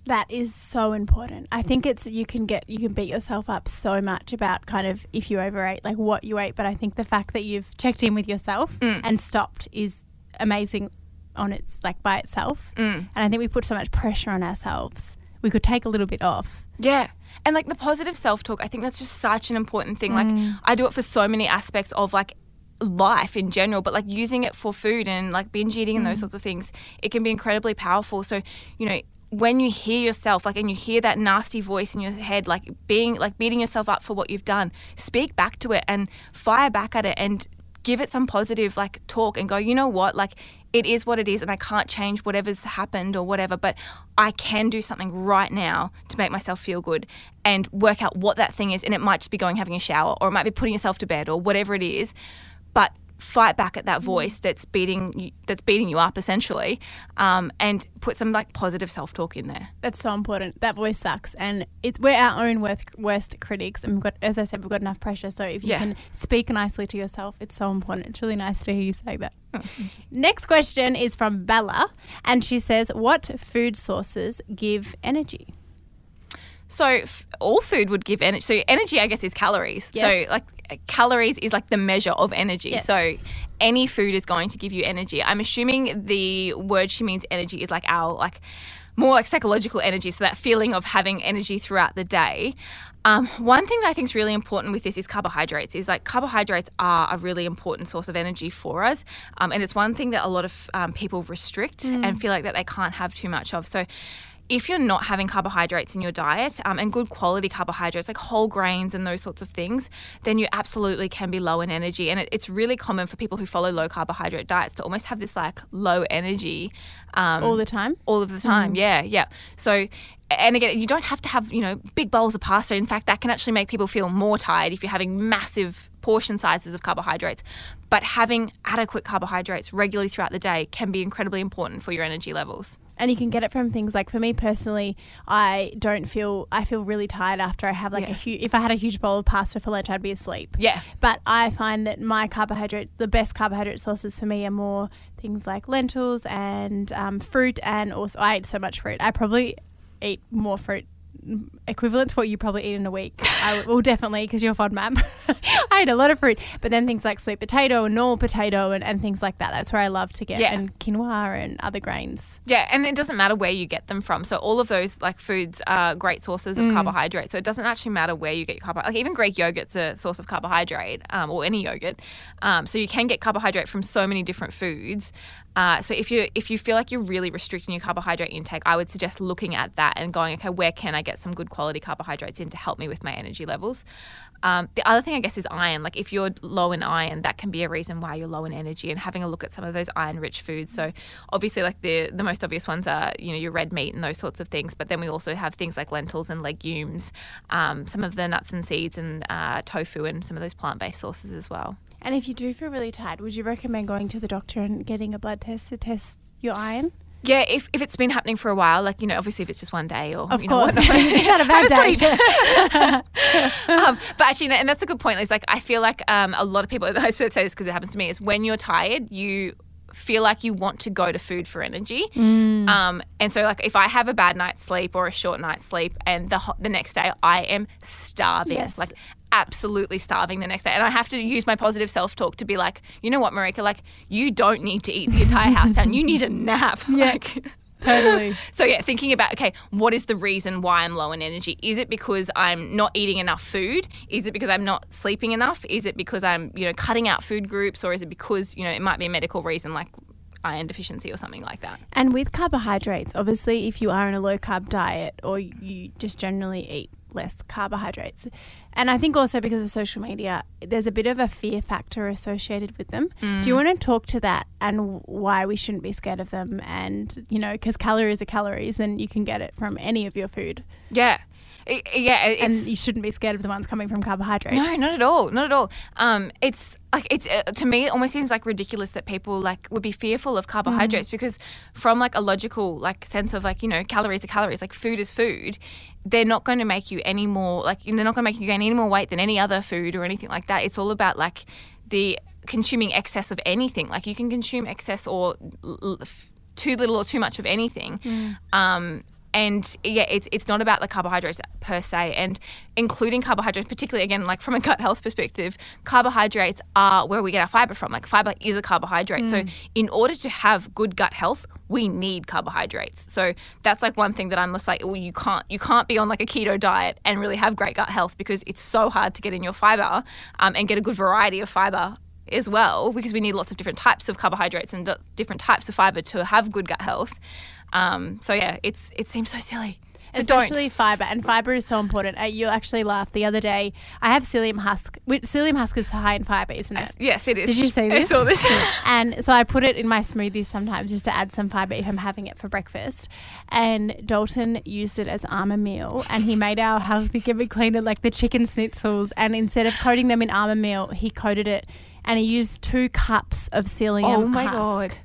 That is so important. I think it's you can get you can beat yourself up so much about kind of if you overate like what you ate, but I think the fact that you've checked in with yourself mm. and stopped is amazing on its like by itself. Mm. And I think we put so much pressure on ourselves. We could take a little bit off. Yeah. And like the positive self talk, I think that's just such an important thing. Like mm. I do it for so many aspects of like life in general, but like using it for food and like binge eating and those sorts of things, it can be incredibly powerful. So, you know, when you hear yourself like and you hear that nasty voice in your head like being like beating yourself up for what you've done speak back to it and fire back at it and give it some positive like talk and go you know what? Like it is what it is and i can't change whatever's happened or whatever but i can do something right now to make myself feel good and work out what that thing is. And it might just be going having a shower or it might be putting yourself to bed or whatever it is but fight back at that voice that's beating you, that's beating you up essentially um, and put some like positive self-talk in there That's so important. That voice sucks, and it's we're our own worst worst critics. And we've got, as I said, we've got enough pressure. So if you Yeah. can speak nicely to yourself, it's so important. It's really nice to hear you say that. Next question is from Bella, and she says, "What food sources give energy?" So f- all food would give energy. So energy, I guess, is calories. Yes. So like calories is like the measure of energy. Yes. So any food is going to give you energy. I'm assuming the word she means energy is like our like more like psychological energy. So that feeling of having energy throughout the day. Um, one thing that I think is really important with this is carbohydrates. Is like carbohydrates are a really important source of energy for us, um, and it's one thing that a lot of um, people restrict and feel like that they can't have too much of. So if you're not having carbohydrates in your diet um, and good quality carbohydrates like whole grains and those sorts of things, then you absolutely can be low in energy. And it, it's really common for people who follow low carbohydrate diets to almost have this like low energy um, All the time. all of the time. Yeah, yeah. So and again, you don't have to have, you know, big bowls of pasta. In fact, that can actually make people feel more tired if you're having massive portion sizes of carbohydrates. But having adequate carbohydrates regularly throughout the day can be incredibly important for your energy levels. And you can get it from things like for me personally, I don't feel I feel really tired after I have like a huge. If I had a huge bowl of pasta for lunch, I'd be asleep. Yeah. But I find that my carbohydrates, the best carbohydrate sources for me are more things like lentils and um, fruit, and also I eat so much fruit. I probably eat more fruit equivalent to what you probably eat in a week. I well, definitely because you're a FODMAP. I eat a lot of fruit, but then things like sweet potato and normal potato and, and things like that. That's where I love to get Yeah. and quinoa and other grains. Yeah, and it doesn't matter where you get them from. So all of those like foods are great sources of carbohydrate. So it doesn't actually matter where you get your carbohydrate. Like even Greek yogurt's a source of carbohydrate, um, or any yogurt. Um, so you can get carbohydrate from so many different foods. Uh, so if you if you feel like you're really restricting your carbohydrate intake, I would suggest looking at that and going, okay, where can I get some good quality carbohydrates in to help me with my energy levels? Um, the other thing, I guess, is iron. Like if you're low in iron, that can be a reason why you're low in energy. And having a look at some of those iron-rich foods. So obviously, like the the most obvious ones are you know your red meat and those sorts of things. But then we also have things like lentils and legumes, um, some of the nuts and seeds, and uh, tofu, and some of those plant-based sources as well. And if you do feel really tired, would you recommend going to the doctor and getting a blood test to test your iron? Yeah, if, if it's been happening for a while, like you know, obviously if it's just one day or Of you know, course, you just had a bad day. um, but actually, and that's a good point. It's like I feel like um, a lot of people. I should say this because it happens to me. Is when you're tired, you feel like you want to go to food for energy. Mm. Um, and so, like, if I have a bad night's sleep or a short night's sleep, and the ho- the next day I am starving, Yes. like absolutely starving the next day, and I have to use my positive self talk to be like, you know what, Marika, like you don't need to eat the entire house down. You need a nap. Like, Totally. so yeah, thinking about okay, what is the reason why I'm low in energy? Is it because I'm not eating enough food? Is it because I'm not sleeping enough? Is it because I'm you know cutting out food groups, or is it because you know it might be a medical reason like iron deficiency or something like that? And with carbohydrates, obviously, if you are in a low carb diet or you just generally eat less carbohydrates, and I think also because of social media, there's a bit of a fear factor associated with them. Do you mm. want to talk to that and why we shouldn't be scared of them? And, you know, because calories are calories and you can get it from any of your food. Yeah, I- yeah, it's, and you shouldn't be scared of the ones coming from carbohydrates. No, not at all. Not at all. Um, it's like it's uh, to me it almost seems like ridiculous that people like would be fearful of carbohydrates because from like a logical like sense of like you know calories are calories like food is food they're not going to make you any more like they're not going to make you gain any more weight than any other food or anything like that it's all about like the consuming excess of anything like you can consume excess or l- l- too little or too much of anything um and yeah, it's it's not about the carbohydrates per se, and including carbohydrates, particularly again, like from a gut health perspective, carbohydrates are where we get our fiber from. Like fiber is a carbohydrate, so in order to have good gut health, we need carbohydrates. So that's like one thing that I'm just like, well, you can't you can't be on like a keto diet and really have great gut health because it's so hard to get in your fiber um, and get a good variety of fiber as well because we need lots of different types of carbohydrates and d- different types of fiber to have good gut health. Um, so yeah, it's it seems so silly. So Especially don't. fiber, and fiber is so important. Uh, you'll actually laughed The other day, I have psyllium husk. Psyllium husk is high in fiber, isn't it? Yes, it is. Did you see this? I saw this. and so I put it in my smoothies sometimes just to add some fiber if I'm having it for breakfast. And Dalton used it as almond meal, and he made our healthy Keep It Cleaner like the chicken schnitzels. And instead of coating them in almond meal, he coated it, and he used two cups of psyllium. oh my husk. god.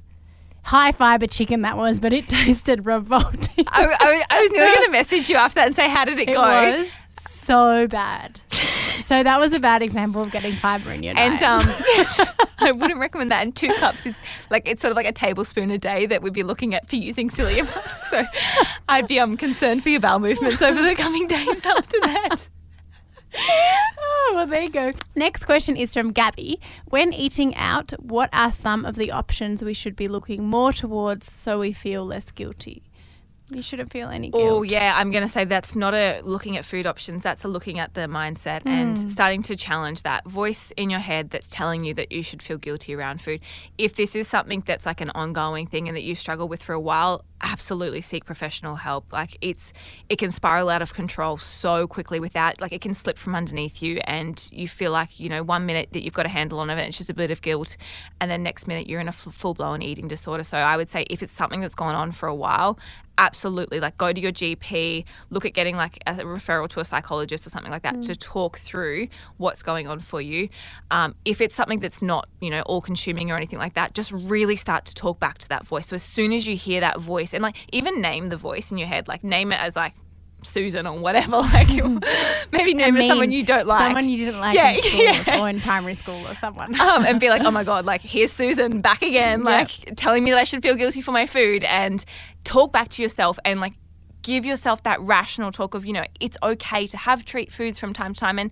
High fiber chicken that was, but it tasted revolting. I, I, was- I was nearly going to message you after that and say, how did it, It go? was so bad. so that was a bad example of getting fiber in your diet. And um, I wouldn't recommend that. And two cups is like it's sort of like a tablespoon a day that we'd be looking at for using psyllium husk. So I'd be um concerned for your bowel movements over the coming days after that. Oh, well, there you go. Next question is from Gabby. When eating out, what are some of the options we should be looking more towards so we feel less guilty? You shouldn't feel any oh, guilt. Oh yeah, I'm going to say that's not a looking at food options. That's a looking at the mindset and hmm. starting to challenge that voice in your head that's telling you that you should feel guilty around food. If this is something that's like an ongoing thing and that you struggle with for a while, absolutely seek professional help. Like it's it can spiral out of control so quickly without like it can slip from underneath you and you feel like, you know, one minute that you've got a handle on it, it's just a bit of guilt and then next minute you're in a full blown eating disorder. So I would say if it's something that's gone on for a while, absolutely like go to your GP, look at getting like a referral to a psychologist or something like that to talk through what's going on for you. Um, if it's something that's not, you know, all consuming or anything like that, just really start to talk back to that voice. So as soon as you hear that voice and like even name the voice in your head, like name it as like Susan or whatever, like maybe name it someone you don't like. Someone you didn't like Yeah, in school yeah. or in primary school or someone. um, and be like, oh my god, like here's Susan back again, like telling me that I should feel guilty for my food, and talk back to yourself and like give yourself that rational talk of you know it's okay to have treat foods from time to time, and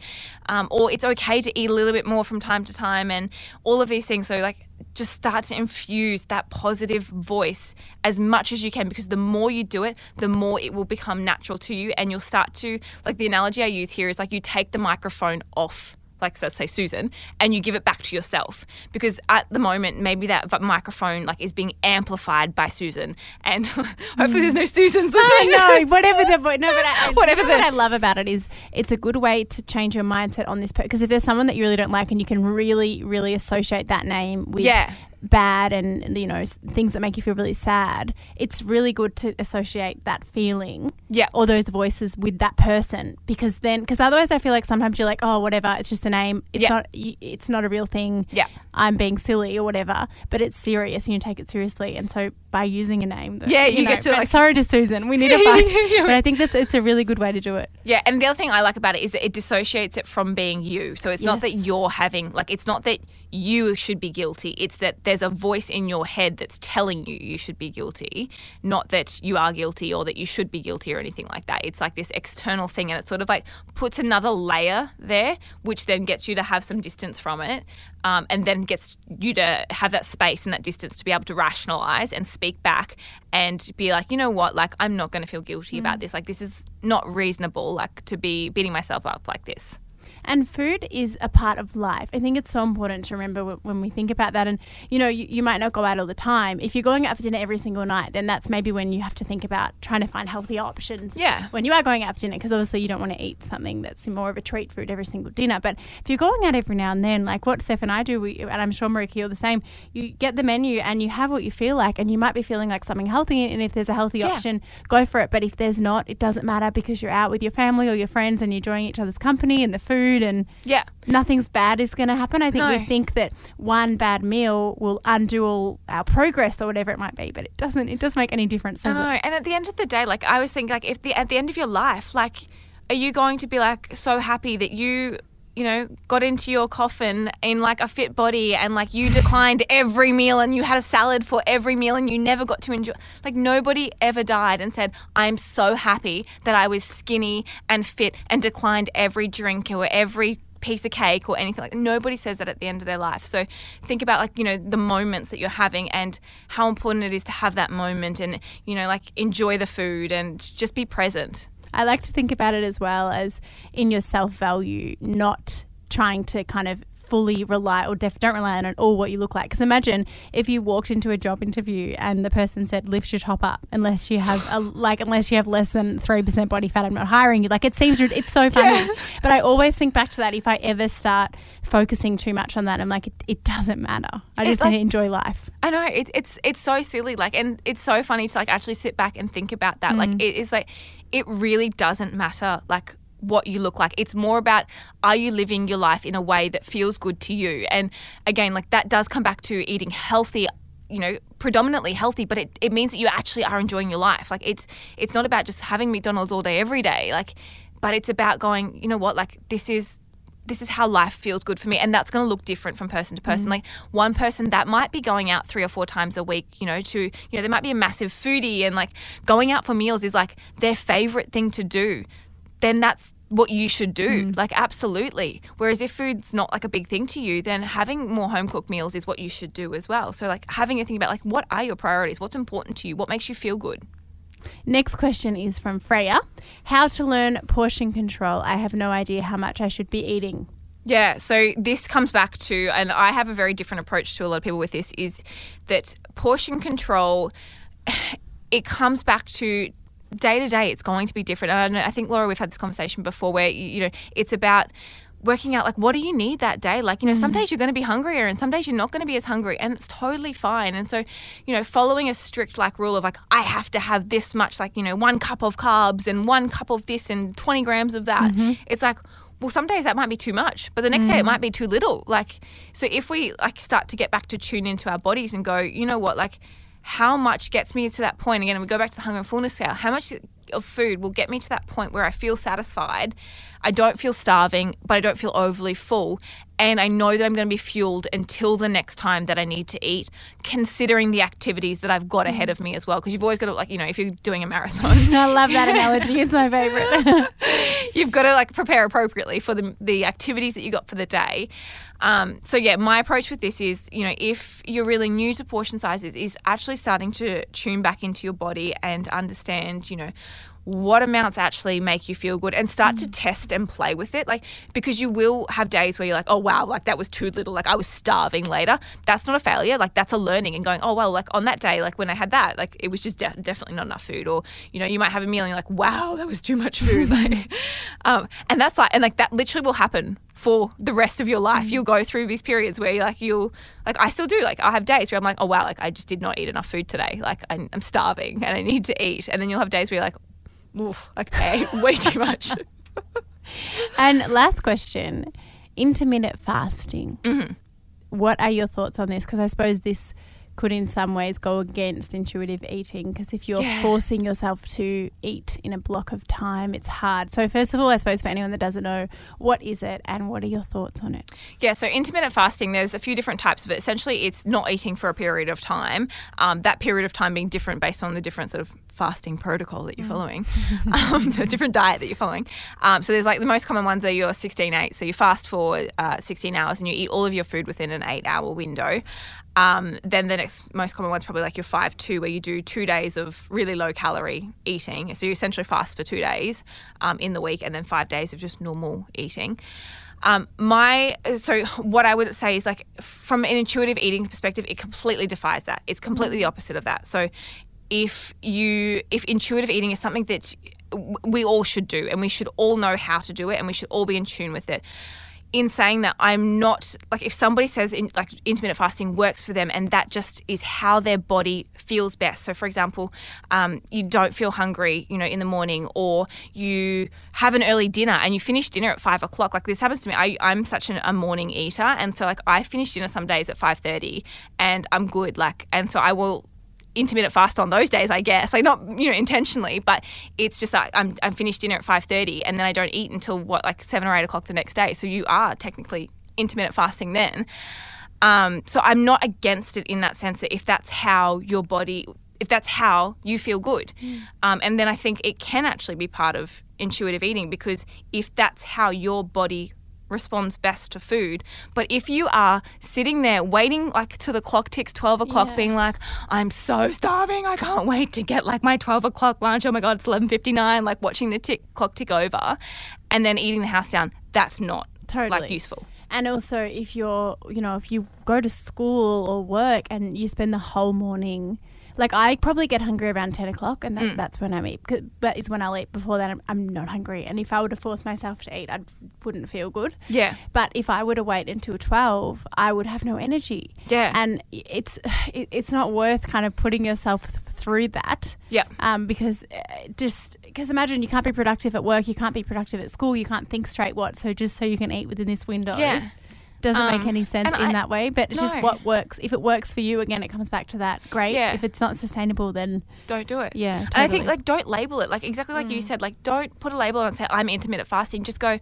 um, or it's okay to eat a little bit more from time to time, and all of these things. So like just start to infuse that positive voice as much as you can because the more you do it, the more it will become natural to you, and you'll start to like the analogy I use here is like you take the microphone off like let's say Susan, and you give it back to yourself because at the moment maybe that microphone like is being amplified by Susan, and hopefully there's no mm. Susans listening. I know, whatever the vo- no, but I, Whatever the- what I love about it is it's a good way to change your mindset on this because if there's someone that you really don't like and you can really really associate that name with Yeah. Bad and you know things that make you feel really sad, it's really good to associate that feeling Yeah. or those voices with that person because then because otherwise I feel like sometimes you're like oh whatever it's just a name it's Yeah. not it's not a real thing Yeah. I'm being silly or whatever but it's serious and you take it seriously and so by using a name that, Yeah, you know, get to, like- sorry to Susan we need to find but I think that's it's a really good way to do it Yeah, and the other thing I like about it is that it dissociates it from being you. So it's not that you're having like it's not that you should be guilty. It's that there's a voice in your head that's telling you you should be guilty, not that you are guilty or that you should be guilty or anything like that. It's like this external thing and it sort of like puts another layer there, which then gets you to have some distance from it. Um, and then gets you to have that space and that distance to be able to rationalize and speak back and be like, you know what, like I'm not going to feel guilty about this. Like this is not reasonable, like to be beating myself up like this. And food is a part of life. I think it's so important to remember wh- when we think about that. And, you know, you, you might not go out all the time. If you're going out for dinner every single night, then that's maybe when you have to think about trying to find healthy options. Yeah. When you are going out for dinner, because obviously you don't want to eat something that's more of a treat food every single dinner. But if you're going out every now and then, like what Steph and I do, we, and I'm sure Marika, you're the same, you get the menu and you have what you feel like. And you might be feeling like something healthy. And if there's a healthy Yeah. option, go for it. But if there's not, it doesn't matter because you're out with your family or your friends and you're enjoying each other's company and the food and Yeah. nothing's bad is going to happen. I think No. we think that one bad meal will undo all our progress or whatever it might be, but it doesn't. It doesn't make any difference, does know. it? And at the end of the day, like I was thinking, like if the at the end of your life, like, are you going to be like so happy that you, you know, got into your coffin in like a fit body and like you declined every meal and you had a salad for every meal and you never got to enjoy? Like nobody ever died and said, I'm so happy that I was skinny and fit and declined every drink or every piece of cake or anything like that. Nobody says that at the end of their life. So think about like, you know, the moments that you're having and how important it is to have that moment and, you know, like enjoy the food and just be present. I like to think about it as well as in your self value, not trying to kind of fully rely or def- don't rely on it all what you look like. Because imagine if you walked into a job interview and the person said lift your top up unless you have a, like unless you have less than three percent body fat, I'm not hiring you. Like it seems it's so funny, but I always think back to that. If I ever start focusing too much on that, I'm like it, it doesn't matter. I It's just like- need to enjoy life. I know it, it's it's so silly, like, and it's so funny to like actually sit back and think about that. Like, mm. it is like it really doesn't matter, like what you look like. It's more about are you living your life in a way that feels good to you? And again, like that does come back to eating healthy. You know, predominantly healthy, but it, it means that you actually are enjoying your life. Like it's it's not about just having McDonald's all day every day. Like, but it's about going. You know what? Like this is this is how life feels good for me and that's going to look different from person to person. Mm. Like one person that might be going out three or four times a week you know to you know there might be a massive foodie and like going out for meals is like their favorite thing to do then that's what you should do. Mm. Like absolutely. Whereas if food's not like a big thing to you then having more home cooked meals is what you should do as well. So like having a think about like what are your priorities? What's important to you? What makes you feel good Next question is from Freya. How to learn portion control? I have no idea how much I should be eating. Yeah, so this comes back to, and I have a very different approach to a lot of people with this, is that portion control. it comes back to day to day. It's going to be different. And I, think Laura, we've had this conversation before, where you, know it's about working out like what do you need that day? Like you know some mm-hmm. days you're going to be hungrier and some days you're not going to be as hungry and it's totally fine. And so you know following a strict like rule of like i have to have this much like you know one cup of carbs and one cup of this and 20 grams of that mm-hmm. it's like well some days that might be too much but the next day it mm-hmm. might be too little. Like so if we like start to get back to tune into our bodies and go you know what like how much gets me to that point? Again and we go back to the hunger and fullness scale. How much of food will get me to that point where i feel satisfied i don't feel starving but i don't feel overly full and i know that i'm going to be fueled until the next time that i need to eat considering the activities that i've got ahead of me as well because you've always got to like you know if you're doing a marathon I love that analogy. It's my favorite. you've got to like prepare appropriately for the, the activities that you got for the day. Um, so yeah, my approach with this is, you know, if you're really new to portion sizes, is actually starting to tune back into your body and understand, you know, what amounts actually make you feel good and start to test and play with it like because you will have days where you're like oh wow like that was too little like i was starving later. That's not a failure like that's a learning and going oh well like on that day like when i had that like it was just de- definitely not enough food or you know you might have a meal and you're like wow that was too much food like um, and that's like and like that literally will happen for the rest of your life. You'll go through these periods where you're like you'll like i still do like i have days where i'm like oh wow like i just did not eat enough food today like i'm, I'm starving and i need to eat and then you'll have days where you're like Oof, ate way too much. and last question intermittent fasting. Mm-hmm. What are your thoughts on this? Because I suppose this could, in some ways, go against intuitive eating. Because if you're Yeah. forcing yourself to eat in a block of time, it's hard. So, first of all, I suppose for anyone that doesn't know, what is it and what are your thoughts on it? Yeah, so intermittent fasting, there's a few different types of it. Essentially, it's not eating for a period of time. Um, that period of time being different based on the different sort of fasting protocol that you're following, um, the different diet that you're following. Um, so there's like the most common ones are your 16-8. So you fast for uh, 16 hours and you eat all of your food within an eight-hour window. Um, then the next most common one's probably like your 5-2, where you do two days of really low calorie eating. So you essentially fast for two days um, in the week and then five days of just normal eating. Um, my so what I would say is like from an intuitive eating perspective, it completely defies that. It's completely the opposite of that. So if you if intuitive eating is something that we all should do and we should all know how to do it and we should all be in tune with it in saying that I'm not like if somebody says in, like intermittent fasting works for them and that just is how their body feels best. So, for example, um, you don't feel hungry, you know, in the morning, or you have an early dinner and you finish dinner at five o'clock. Like this happens to me. I, I'm such an, a morning eater, and so like I finish dinner some days at five thirty, and I'm good. Like, and so I will intermittent fast on those days, I guess. Like not you know intentionally, but it's just that I'm I'm finished dinner at five thirty, and then I don't eat until what like seven or eight o'clock the next day. So you are technically intermittent fasting then. Um, so I'm not against it in that sense that if that's how your body, if that's how you feel good, um, and then I think it can actually be part of intuitive eating because if that's how your body responds best to food. But if you are sitting there waiting like till the clock ticks 12 o'clock, Yeah. being like, I'm so starving, I can't wait to get like my 12 o'clock lunch. Oh my God, it's 11.59, like watching the tick clock tick over and then eating the house down, that's not Totally. like useful. And also, if you're, you know, if you go to school or work and you spend the whole morning, like I probably get hungry around 10 o'clock and that, Mm. that's when I eat. But it's when I'll eat. Before that, I'm, I'm not hungry. And if I were to force myself to eat, I wouldn't feel good. Yeah. But if I were to wait until 12, I would have no energy. Yeah. And it's it, it's not worth kind of putting yourself th- through that. Yeah. Um, because uh, just because imagine you can't be productive at work, you can't be productive at school, you can't think straight. What? So just so you can eat within this window. Yeah. Doesn't make Um, any sense in I- that way, but it's just what works. If it works for you, again, it comes back to that. Great. Yeah. If it's not sustainable, then Don't do it. yeah. And I think like don't label it like exactly like you said like don't put a label on and say I'm intermittent fasting. Just go.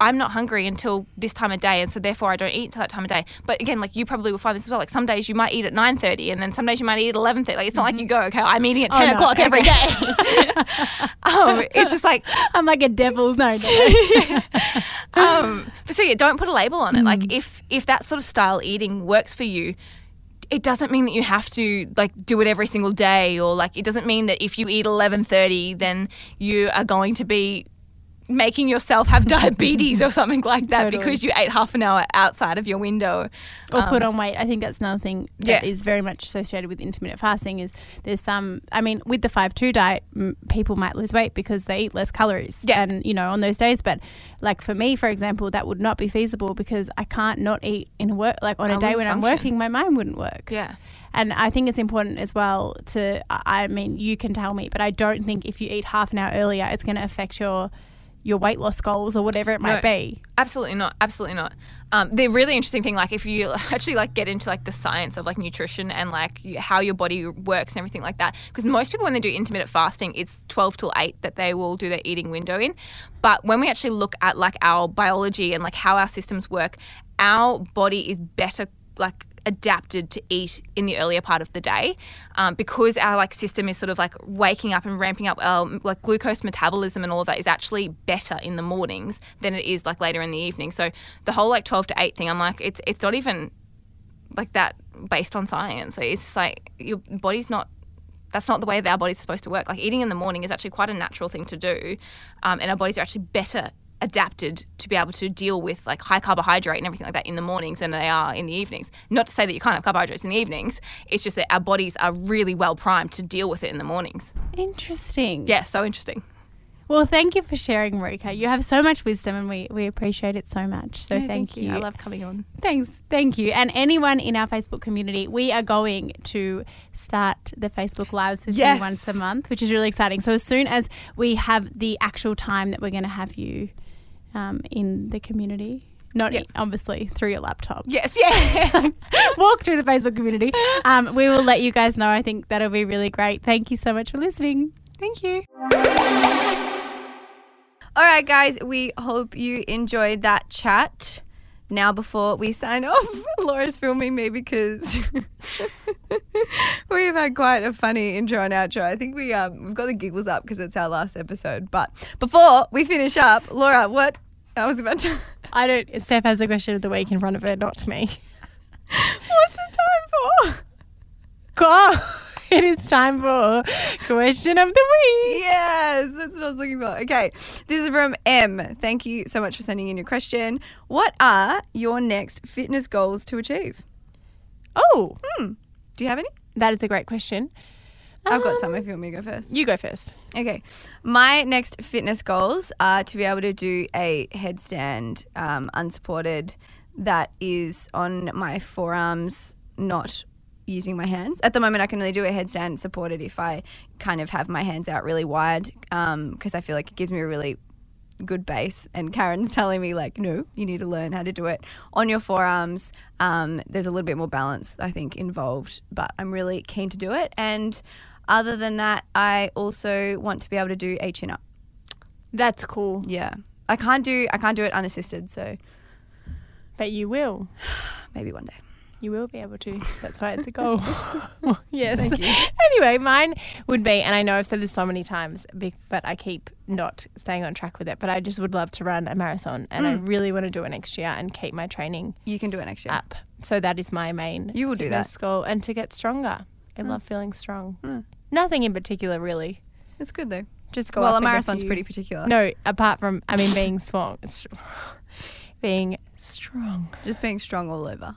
I'm not hungry until this time of day, and so therefore I don't eat until that time of day. But again, like you probably will find this as well. Like some days you might eat at nine thirty, and then some days you might eat at eleven thirty. Like it's not like you go, okay, I'm eating at Oh, ten no, o'clock every day. um, it's just like I'm like a devil. No, no. Um, but so yeah, don't put a label on it. Like if if that sort of style eating works for you, it doesn't mean that you have to like do it every single day, or like it doesn't mean that if you eat eleven thirty, then you are going to be making yourself have diabetes or something like that Totally. because you ate half an hour outside of your window. or Um, put on weight. I think that's another thing that is Yeah. very much associated with intermittent fasting. Is there's some. I mean, with the five two diet, m- people might lose weight because they eat less calories. Yeah. and you know on those days. But like for me, for example, that would not be feasible because I can't not eat in work. Like on I a day when I'm working, my mind wouldn't work. Yeah. And I think it's important as well to. I mean, you can tell me, but I don't think if you eat half an hour earlier, it's going to affect your your weight loss goals or whatever it might No. be. Absolutely not. Absolutely not. Um, the really interesting thing, like if you actually like get into like the science of like nutrition and like how your body works and everything like that, because most people when they do intermittent fasting, it's twelve till eight that they will do their eating window in. But when we actually look at like our biology and like how our systems work, our body is better like adapted to eat in the earlier part of the day um, because our like system is sort of like waking up and ramping up our like glucose metabolism and all of that is actually better in the mornings than it is like later in the evening so the whole like 12 to 8 thing i'm like it's it's not even like that based on science so it's just like your body's not that's not the way that our body's supposed to work. Like eating in the morning is actually quite a natural thing to do, um, and our bodies are actually better adapted to be able to deal with like high carbohydrate and everything like that in the mornings than they are in the evenings. Not to say that you can't have carbohydrates in the evenings. It's just that our bodies are really well primed to deal with it in the mornings. Interesting. Yeah, so interesting. Well, thank you for sharing, Marika. You have so much wisdom, and we, we appreciate it so much. So Yeah, thank, you. I love coming on. Thanks, thank you. And anyone in our Facebook community, we are going to start the Facebook Lives with Yes. you once a month, which is really exciting. So as soon as we have the actual time that we're going to have you um, in the community, not Yeah. obviously through your laptop. Yes, yeah. Walk through the Facebook community. Um, we will let you guys know. I think that'll be really great. Thank you so much for listening. Thank you. All right, guys, we hope you enjoyed that chat. Now, before we sign off, Laura's filming me because we've had quite a funny intro and outro. I think we um we've got the giggles up because it's our last episode. But before we finish up, Laura, what I was about to. I don't. Steph has a question of the week in front of her, not me. What's it time for? Go. It is time for question of the week. Yes, that's what I was looking for. Okay, this is from M. Thank you so much for sending in your question. What are your next fitness goals to achieve? Oh, Do you have any? that is a great question. I've got Um, some if you want me to go first. You go first. Okay. My next fitness goals are to be able to do a headstand um, unsupported that is on my forearms, not using my hands. At the moment, I can only do a headstand supported if I kind of have my hands out really wide because I feel like it gives me a really good base. And Karen's telling me, like, no, you need to learn how to do it on your forearms. Um, there's a little bit more balance, I think, involved, but I'm really keen to do it. And other than that, I also want to be able to do a chin up. That's cool. Yeah. I can't do I can't do it unassisted, so But you will. maybe one day. You will be able to. That's why it's a goal. yes. Anyway, mine would be, and I know I've said this so many times, but I keep not staying on track with it. But I just would love to run a marathon, and I really want to do it next year and keep my training You can do it next year. up. So that is my main. You will do that. goal, and to get stronger. I love feeling strong. Mm. Nothing in particular, really. It's good though. Just go. well, a marathon's few- pretty particular. No, apart from I mean being strong, being strong. Just being strong all over.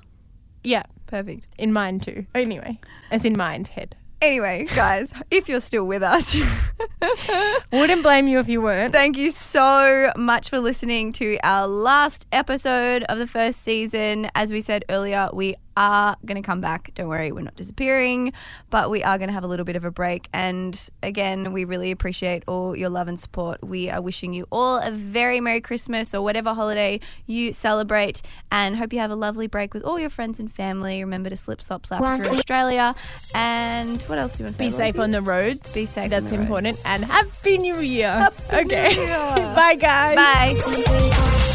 Yeah, Perfect. in mind too. Anyway, as in mind, head. Anyway, guys, if you're still with us, Wouldn't blame you if you weren't. thank you so much for listening to our last episode of the first season. As we said earlier, we are going to come back. Don't worry, we're not disappearing, but we are going to have a little bit of a break. And again, we really appreciate all your love and support. We are wishing you all a very Merry Christmas or whatever holiday you celebrate, and hope you have a lovely break with all your friends and family. Remember to slip, slop, slap One, through Australia. And what else do you want to say? Be safe on the roads. Be safe That's the roads. important. And Happy New Year. Happy New okay. Year. Bye, guys. Bye.